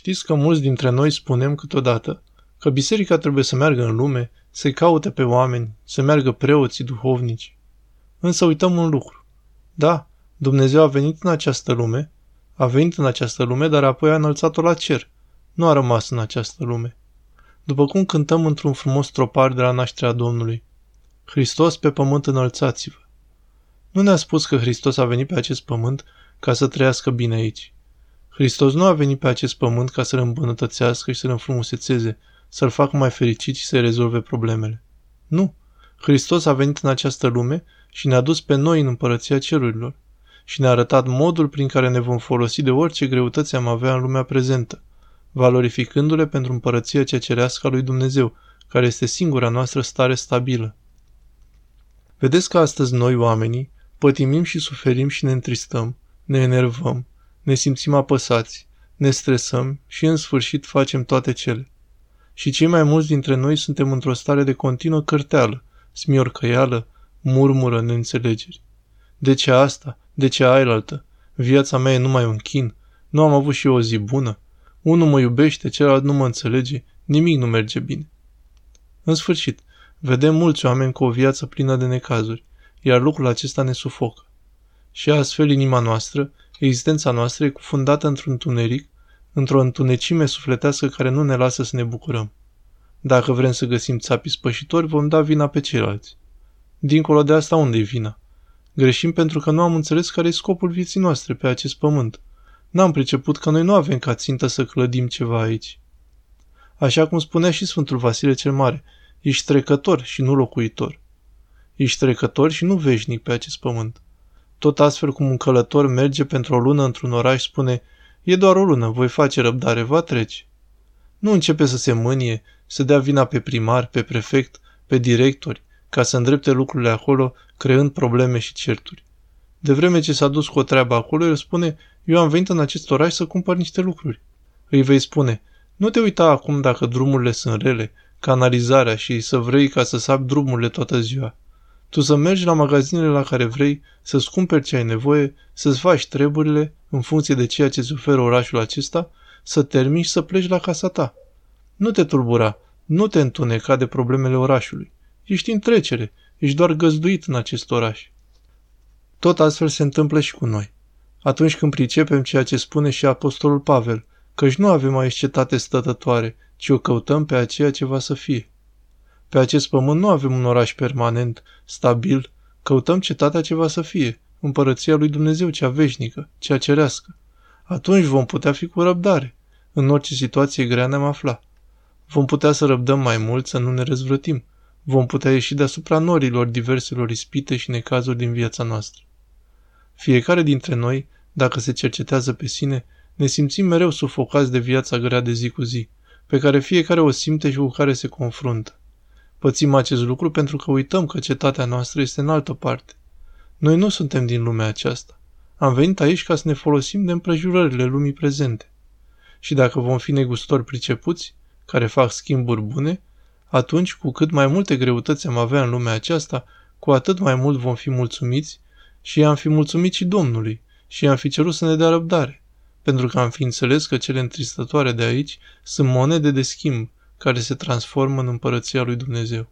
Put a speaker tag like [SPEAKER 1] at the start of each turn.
[SPEAKER 1] Știți că mulți dintre noi spunem câteodată că biserica trebuie să meargă în lume, să-i caute pe oameni, să meargă preoții duhovnici. Însă uităm un lucru. Da, Dumnezeu a venit în această lume, a venit în această lume, dar apoi a înălțat-o la cer. Nu a rămas în această lume. După cum cântăm într-un frumos tropar de la nașterea Domnului. Hristos pe pământ înălțați-vă. Nu ne-a spus că Hristos a venit pe acest pământ ca să trăiască bine aici. Hristos nu a venit pe acest pământ ca să-l îmbunătățească și să-l înfrumusețeze, să-l facă mai fericit și să-i rezolve problemele. Nu. Hristos a venit în această lume și ne-a dus pe noi în împărăția cerurilor și ne-a arătat modul prin care ne vom folosi de orice greutăți am avea în lumea prezentă, valorificându-le pentru împărăția cea cerească a lui Dumnezeu, care este singura noastră stare stabilă. Vedeți că astăzi noi, oamenii, pătimim și suferim și ne întristăm, ne enervăm, ne simțim apăsați, ne stresăm și în sfârșit facem toate cele. Și cei mai mulți dintre noi suntem într-o stare de continuă cărteală, smiorcăială, murmură, neînțelegeri. De ce asta? De ce ailaltă? Viața mea e numai un chin. Nu am avut și eu o zi bună. Unul mă iubește, celălalt nu mă înțelege. Nimic nu merge bine. În sfârșit, vedem mulți oameni cu o viață plină de necazuri, iar lucrul acesta ne sufocă. Și astfel inima noastră, existența noastră e cufundată într-un tuneric, într-o întunecime sufletească care nu ne lasă să ne bucurăm. Dacă vrem să găsim țapii spășitori, vom da vina pe ceilalți. Dincolo de asta, unde e vina? Greșim pentru că nu am înțeles care e scopul vieții noastre pe acest pământ. N-am priceput că noi nu avem ca țintă să clădim ceva aici. Așa cum spunea și Sfântul Vasile cel Mare, ești trecător și nu locuitor. Ești trecător și nu veșnic pe acest pământ. Tot astfel cum un călător merge pentru o lună într-un oraș spune, e doar o lună, voi face răbdare, va trece. Nu începe să se mânie, să dea vina pe primar, pe prefect, pe directori, ca să îndrepte lucrurile acolo, creând probleme și certuri. De vreme ce s-a dus cu o treabă acolo, el spune, eu am venit în acest oraș să cumpăr niște lucruri. Îi vei spune, nu te uita acum dacă drumurile sunt rele, canalizarea și să vrei ca să sapi drumurile toată ziua. Tu să mergi la magazinele la care vrei, să-ți cumperi ce ai nevoie, să-ți faci treburile în funcție de ceea ce îți oferă orașul acesta, să termini și să pleci la casa ta. Nu te tulbura, nu te întuneca de problemele orașului. Ești în trecere, ești doar găzduit în acest oraș. Tot astfel se întâmplă și cu noi. Atunci când pricepem ceea ce spune și Apostolul Pavel, căci nu avem aici cetate stătătoare, ci o căutăm pe aceea ce va să fie. Pe acest pământ nu avem un oraș permanent, stabil, căutăm cetatea ce va să fie, împărăția lui Dumnezeu, cea veșnică, cea cerească. Atunci vom putea fi cu răbdare. În orice situație grea ne-am afla. Vom putea să răbdăm mai mult, să nu ne răzvrătim. Vom putea ieși deasupra norilor diverselor ispite și necazuri din viața noastră. Fiecare dintre noi, dacă se cercetează pe sine, ne simțim mereu sufocați de viața grea de zi cu zi, pe care fiecare o simte și cu care se confruntă. Pățim acest lucru pentru că uităm că cetatea noastră este în altă parte. Noi nu suntem din lumea aceasta. Am venit aici ca să ne folosim de împrejurările lumii prezente. Și dacă vom fi negustori pricepuți, care fac schimburi bune, atunci cu cât mai multe greutăți am avea în lumea aceasta, cu atât mai mult vom fi mulțumiți și i-am fi mulțumit și Domnului și i-am fi cerut să ne dea răbdare, pentru că am fi înțeles că cele întristătoare de aici sunt monede de schimb care se transformă în împărăția lui Dumnezeu.